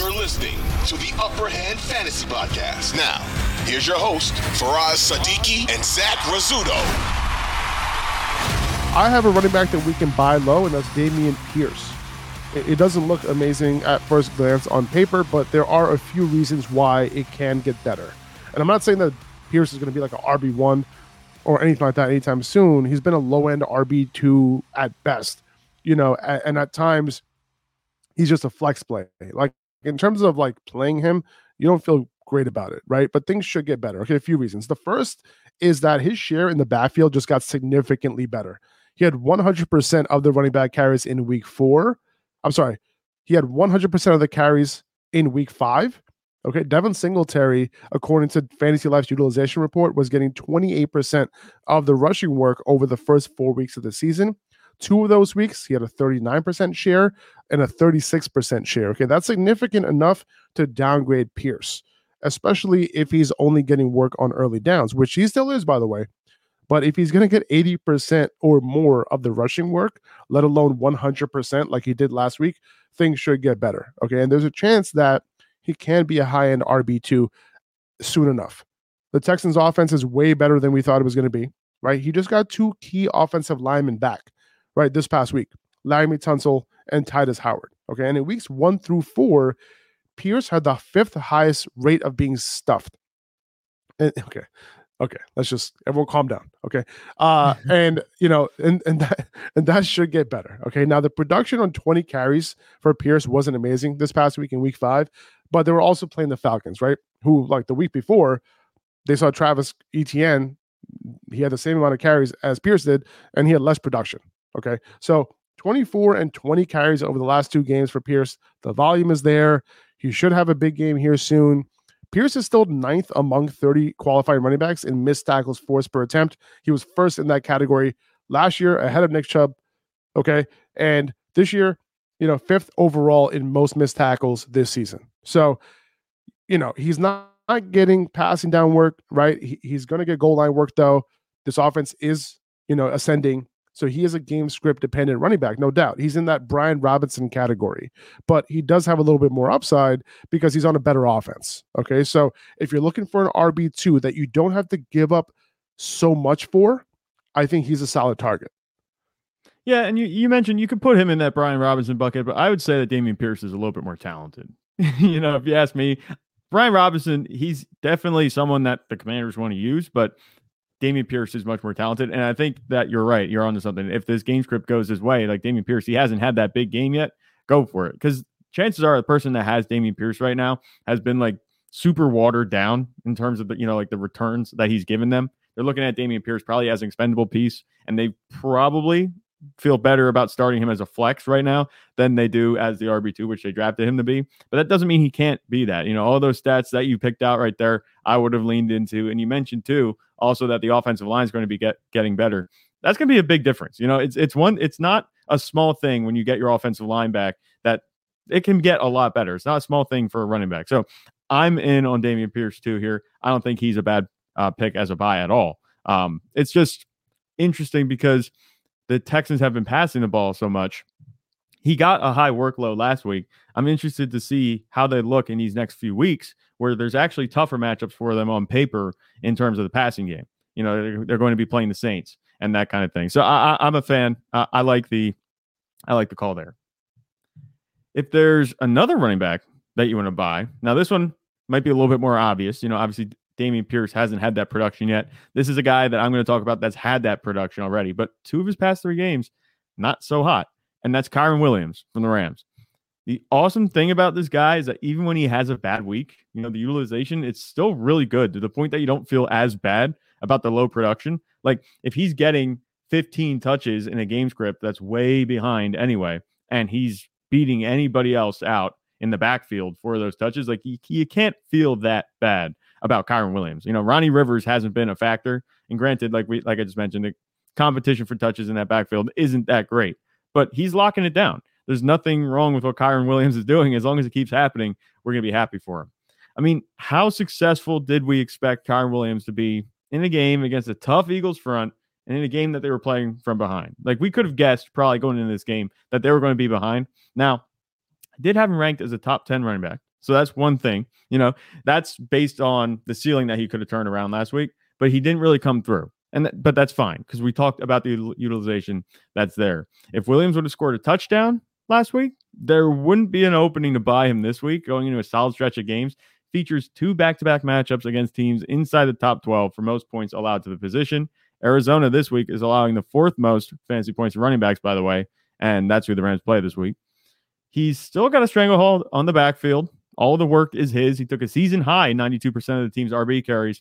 You're listening to the Upper Hand Fantasy Podcast. Now, here's your host, Faraz Siddiqi and Zach Rizzuto. I have a running back that we can buy low, and that's Dameon Pierce. It, it doesn't look amazing at first glance on paper, but there are a few reasons why it can get better. And I'm not saying that Pierce is going to be like an RB1 or anything like that anytime soon. He's been a low end RB2 at best, you know, and at times he's just a flex play. Like in terms of like playing him, you don't feel great about it, right? But things should get better. Okay, a few reasons. The first is that his share in the backfield just got significantly better. He had 100% of the running back carries in week four. I'm sorry, he had 100% of the carries in week five. Okay, Devin Singletary, according to Fantasy Life's utilization report, was getting 28% of the rushing work over the first four weeks of the season. Two of those weeks, he had a 39% share and a 36% share. Okay, that's significant enough to downgrade Pierce, especially if he's only getting work on early downs, which he still is, by the way. But if he's going to get 80% or more of the rushing work, let alone 100% like he did last week, things should get better. Okay, and there's a chance that he can be a high end RB2 soon enough. The Texans' offense is way better than we thought it was going to be, right? He just got two key offensive linemen back right, this past week. Laremy Tunsil and Tytus Howard. Okay. And in weeks one through four, Pierce had the fifth highest rate of being stuffed. And, okay. Okay. Let's just everyone calm down. Okay. Uh and you know, and and that and that should get better. Okay. Now the production on 20 carries for Pierce wasn't amazing this past week in week five, but they were also playing the Falcons, right? Who like the week before, they saw Travis Etienne. He had the same amount of carries as Pierce did, and he had less production. Okay. So 24 and 20 carries over the last two games for Pierce. The volume is there. He should have a big game here soon. Pierce is still ninth among 30 qualified running backs in missed tackles forced per attempt. He was first in that category last year, ahead of Nick Chubb. Okay. And this year, you know, fifth overall in most missed tackles this season. So, you know, he's not, getting passing down work, right? He, he's going to get goal line work, though. This offense is, you know, ascending. So he is a game script dependent running back, no doubt. He's in that Brian Robinson category, but he does have a little bit more upside because he's on a better offense. Okay. So if you're looking for an RB2 that you don't have to give up so much for, I think he's a solid target. Yeah, and you, you mentioned you could put him in that Brian Robinson bucket, but I would say that Dameon Pierce is a little bit more talented. you know, if you ask me, Brian Robinson, he's definitely someone that the commanders want to use, but Dameon Pierce is much more talented. And I think that you're right. You're onto something. If this game script goes his way, like Dameon Pierce, he hasn't had that big game yet, go for it. Because chances are the person that has Dameon Pierce right now has been like super watered down in terms of the, you know, like the returns that he's given them. They're looking at Dameon Pierce probably as an expendable piece, and they probably feel better about starting him as a flex right now than they do as the RB2, which they drafted him to be. But that doesn't mean he can't be that. You know, all those stats that you picked out right there, I would have leaned into. And you mentioned too, also that the offensive line is going to be get, getting better. That's going to be a big difference. You know, it's it's one, it's not a small thing when you get your offensive line back that it can get a lot better. It's not a small thing for a running back. So I'm in on Dameon Pierce too here. I don't think he's a bad uh, pick as a buy at all. Um, it's just interesting because the Texans have been passing the ball so much. He got a high workload last week. I'm interested to see how they look in these next few weeks, where there's actually tougher matchups for them on paper in terms of the passing game. You know, they're, they're going to be playing the Saints and that kind of thing. So I, am a fan. I, I like the, I like the call there. If there's another running back that you want to buy, now this one might be a little bit more obvious. You know, obviously Dameon Pierce hasn't had that production yet. This is a guy that I'm going to talk about that's had that production already, but two of his past three games, not so hot. And that's Kyren Williams from the Rams. The awesome thing about this guy is that even when he has a bad week, you know, the utilization, it's still really good to the point that you don't feel as bad about the low production. Like if he's getting 15 touches in a game script that's way behind anyway, and he's beating anybody else out in the backfield for those touches, like you, you can't feel that bad about Kyren Williams. You know, Ronnie Rivers hasn't been a factor. And granted, like we like I just mentioned, the competition for touches in that backfield isn't that great, but he's locking it down. There's nothing wrong with what Kyren Williams is doing. As long as it keeps happening, we're gonna be happy for him. I mean, how successful did we expect Kyren Williams to be in a game against a tough Eagles front and in a game that they were playing from behind? Like we could have guessed probably going into this game that they were going to be behind. Now, I did have him ranked as a top 10 running back So that's one thing. You know, that's based on the ceiling that he could have turned around last week, but he didn't really come through. And but that's fine because we talked about the utilization that's there. If Williams would have scored a touchdown last week, there wouldn't be an opening to buy him this week going into a solid stretch of games. Features two back-to-back matchups against teams inside the top 12 for most points allowed to the position. Arizona this week is allowing the fourth most fantasy points to running backs, by the way, and that's who the Rams play this week. He's still got a stranglehold on the backfield. All the work is his. He took a season high 92% of the team's RB carries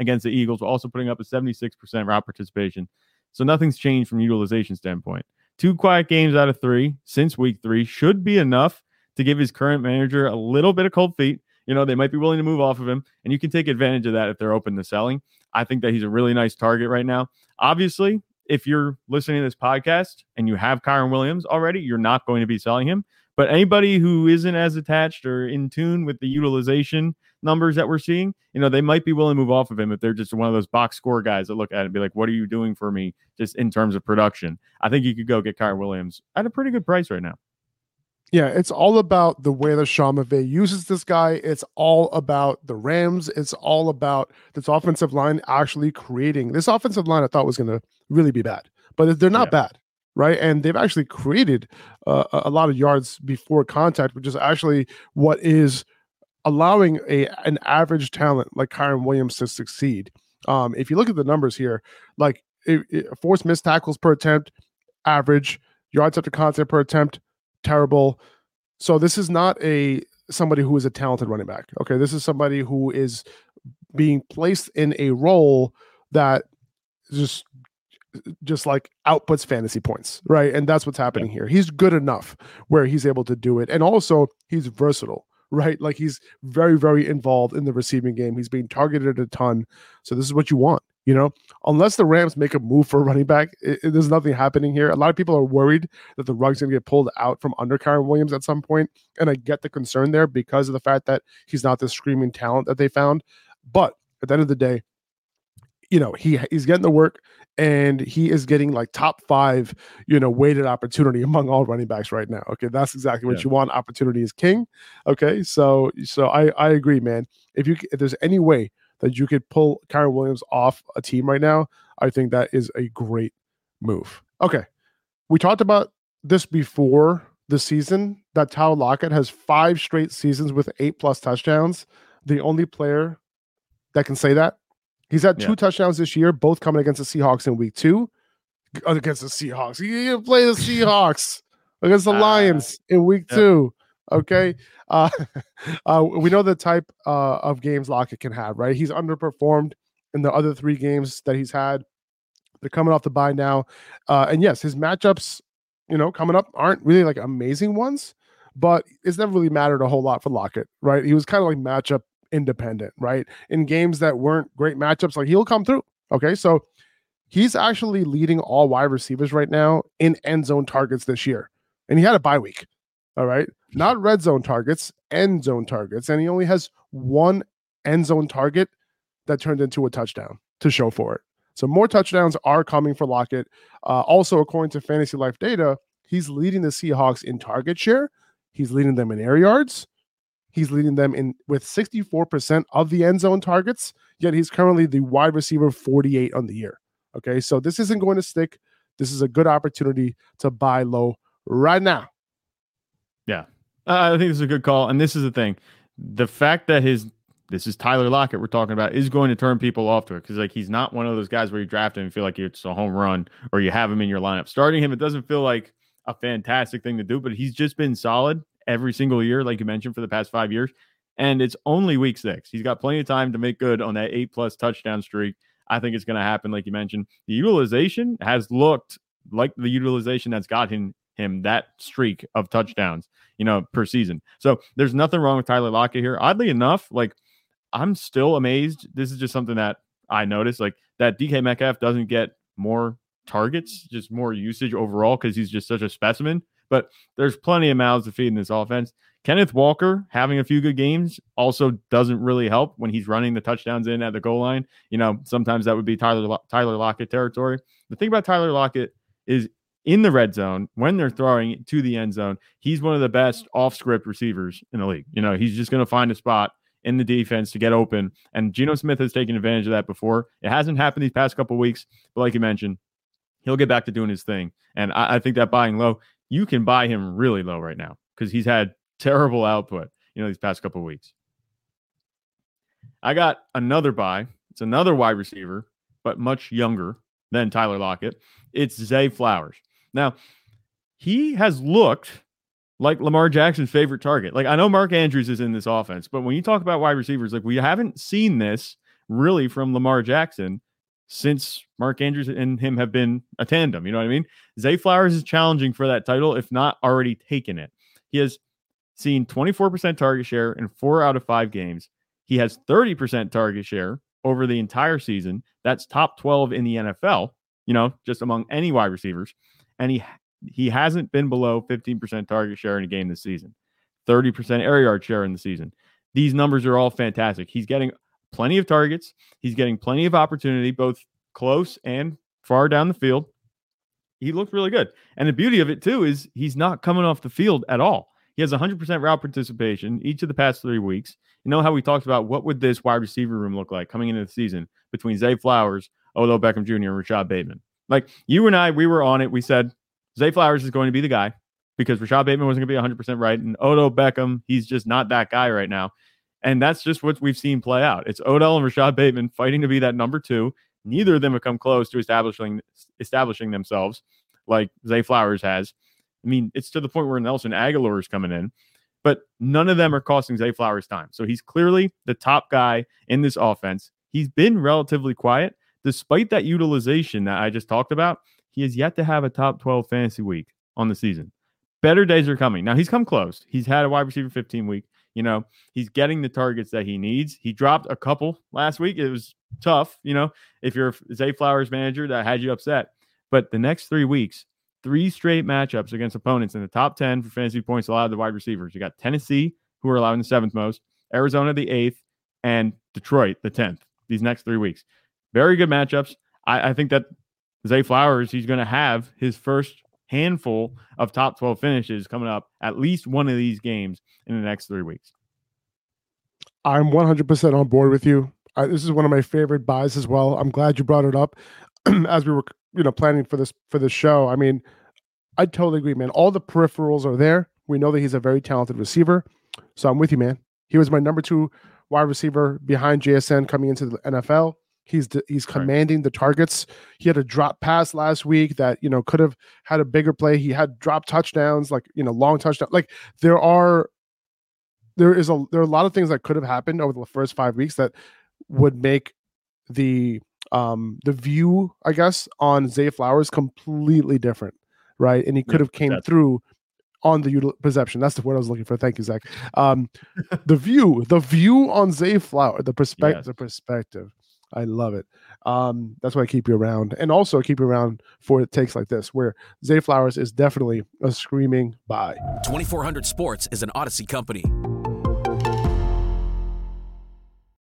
against the Eagles, while also putting up a 76% route participation. So nothing's changed from utilization standpoint. Two quiet games out of three since week three should be enough to give his current manager a little bit of cold feet. You know, they might be willing to move off of him, and you can take advantage of that if they're open to selling. I think that he's a really nice target right now. Obviously, if you're listening to this podcast and you have Kyren Williams already, you're not going to be selling him. But anybody who isn't as attached or in tune with the utilization numbers that we're seeing, you know, they might be willing to move off of him if they're just one of those box score guys that look at it and be like, what are you doing for me just in terms of production? I think you could go get Kyren Williams at a pretty good price right now. Yeah, it's all about the way that Sean McVay uses this guy. It's all about the Rams. It's all about this offensive line actually creating this offensive line. I thought was going to really be bad, but they're not yeah. bad right? And they've actually created uh, a lot of yards before contact, which is actually what is allowing a an average talent like Kyren Williams to succeed. Um, if you look at the numbers here, like it, it, missed tackles per attempt, average yards after contact per attempt, terrible. So this is not a somebody who is a talented running back. Okay, this is somebody who is being placed in a role that just just like outputs fantasy points, right? And that's what's happening here. He's good enough where he's able to do it. And also, he's versatile, right? Like he's very, very involved in the receiving game. He's being targeted a ton. So, this is what you want, you know? Unless the Rams make a move for a running back, it, it, there's nothing happening here. A lot of people are worried that the rug's going to get pulled out from under Kyren Williams at some point. And I get the concern there because of the fact that he's not the screaming talent that they found. But at the end of the day, you know he he's getting the work and he is getting like top five you know weighted opportunity among all running backs right now okay? That's exactly what yeah. you want. Opportunity is king okay? So so i i agree man. If you if there's any way that you could pull Kyren Williams off a team right now i think that is a great move. Okay we talked about this before the season that Tyler Lockett has five straight seasons with eight plus touchdowns. The only player that can say that He's had two yeah. touchdowns this year, both coming against the Seahawks in week two. Against the Seahawks. You play the Seahawks against the uh, Lions in week yeah. two. Okay. Uh, uh, we know the type uh, of games Lockett can have, right? He's underperformed in the other three games that he's had. They're coming off the bye now. Uh, and yes, his matchups, you know, coming up aren't really like amazing ones, but it's never really mattered a whole lot for Lockett, right? He was kind of like matchup independent, right? In games that weren't great matchups, like he'll come through. Okay. So he's actually leading all wide receivers right now in end zone targets this year. And he had a bye week. All right. Not red zone targets, end zone targets. And he only has one end zone target that turned into a touchdown to show for it. So more touchdowns are coming for Lockett. Uh, also, according to Fantasy Life data, he's leading the Seahawks in target share. He's leading them in air yards. He's leading them in with 64% of the end zone targets, yet he's currently the wide receiver 48 on the year. Okay, so this isn't going to stick. This is a good opportunity to buy low right now. Yeah, uh, I think this is a good call. And this is the thing the fact that his this is Tyler Lockett we're talking about is going to turn people off to it because like he's not one of those guys where you draft him and feel like it's a home run or you have him in your lineup. Starting him, it doesn't feel like a fantastic thing to do, but he's just been solid every single year, like you mentioned, for the past five years. And it's only week six. He's got plenty of time to make good on that eight plus touchdown streak. I think it's going to happen, like you mentioned. The utilization has looked like the utilization that's got him him that streak of touchdowns, you know, per season. So there's nothing wrong with Tyler Lockett here. Oddly enough, like I'm still amazed. This is just something that I noticed, like that DK Metcalf doesn't get more targets, just more usage overall because he's just such a specimen. But there's plenty of mouths to feed in this offense. Kenneth Walker having a few good games also doesn't really help when he's running the touchdowns in at the goal line. You know, sometimes that would be Tyler Tyler Lockett territory. The thing about Tyler Lockett is in the red zone when they're throwing to the end zone. He's one of the best off script receivers in the league. You know, he's just going to find a spot in the defense to get open. And Geno Smith has taken advantage of that before. It hasn't happened these past couple weeks, but like you mentioned, he'll get back to doing his thing. And I, I think that buying low, you can buy him really low right now because he's had terrible output, you know, these past couple weeks. I got another buy. It's another wide receiver, but much younger than Tyler Lockett. It's Zay Flowers. Now, he has looked like Lamar Jackson's favorite target. Like I know Mark Andrews is in this offense, but when you talk about wide receivers, like we haven't seen this really from Lamar Jackson since Mark Andrews and him have been a tandem. You know what I mean? Zay Flowers is challenging for that title, if not already taken it. He has seen 24% target share in four out of five games. He has 30% target share over the entire season. That's top 12 in the NFL, you know, just among any wide receivers. And he he hasn't been below 15% target share in a game this season, 30% air yard share in the season. These numbers are all fantastic. He's getting plenty of targets. He's getting plenty of opportunity, both close and far down the field. He looked really good. And the beauty of it, too, is he's not coming off the field at all. He has 100% route participation each of the past three weeks. You know how we talked about what would this wide receiver room look like coming into the season between Zay Flowers, Odell Beckham Jr., and Rashod Bateman? Like you and I, we were on it. We said Zay Flowers is going to be the guy because Rashod Bateman wasn't going to be 100% right. And Odell Beckham, he's just not that guy right now. And that's just what we've seen play out. It's Odell and Rashod Bateman fighting to be that number two. Neither of them have come close to establishing establishing themselves like Zay Flowers has. I mean, it's to the point where Nelson Agholor is coming in, but none of them are costing Zay Flowers time. So he's clearly the top guy in this offense. He's been relatively quiet despite that utilization that I just talked about. He has yet to have a top 12 fantasy week on the season. Better days are coming. Now he's come close. He's had a wide receiver 15 week. You know, he's getting the targets that he needs. He dropped a couple last week. It was tough, you know, if you're Zay Flowers manager that had you upset. But the next three weeks, three straight matchups against opponents in the top 10 for fantasy points allowed to wide receivers. You got Tennessee, who are allowing the seventh most, Arizona, the eighth, and Detroit, the 10th, these next three weeks. Very good matchups. I, I think that Zay Flowers, he's going to have his first handful of top 12 finishes coming up at least one of these games in the next three weeks. I'm 100% on board with you. I, this is one of my favorite buys as well. I'm glad you brought it up as we were, you know, planning for this for this show. I mean, I totally agree, man. All the peripherals are there. We know that he's a very talented receiver. So I'm with you, man. He was my number two wide receiver behind JSN coming into the NFL. He's he's commanding right. the targets. He had a drop pass last week that you know could have had a bigger play. He had drop touchdowns, like you know long touchdown. Like there are there is a there are a lot of things that could have happened over the first five weeks that would make the um the view I guess on Zay Flowers completely different, right? And he could have came through on the util- perception. That's the word I was looking for. Thank you, Zach. Um, the view, the view on Zay Flower, the perspective, yes. the perspective I love it. Um, that's why I keep you around, and also keep you around for takes like this, where Zay Flowers is definitely a screaming buy. 2400 Sports is an Audacy company.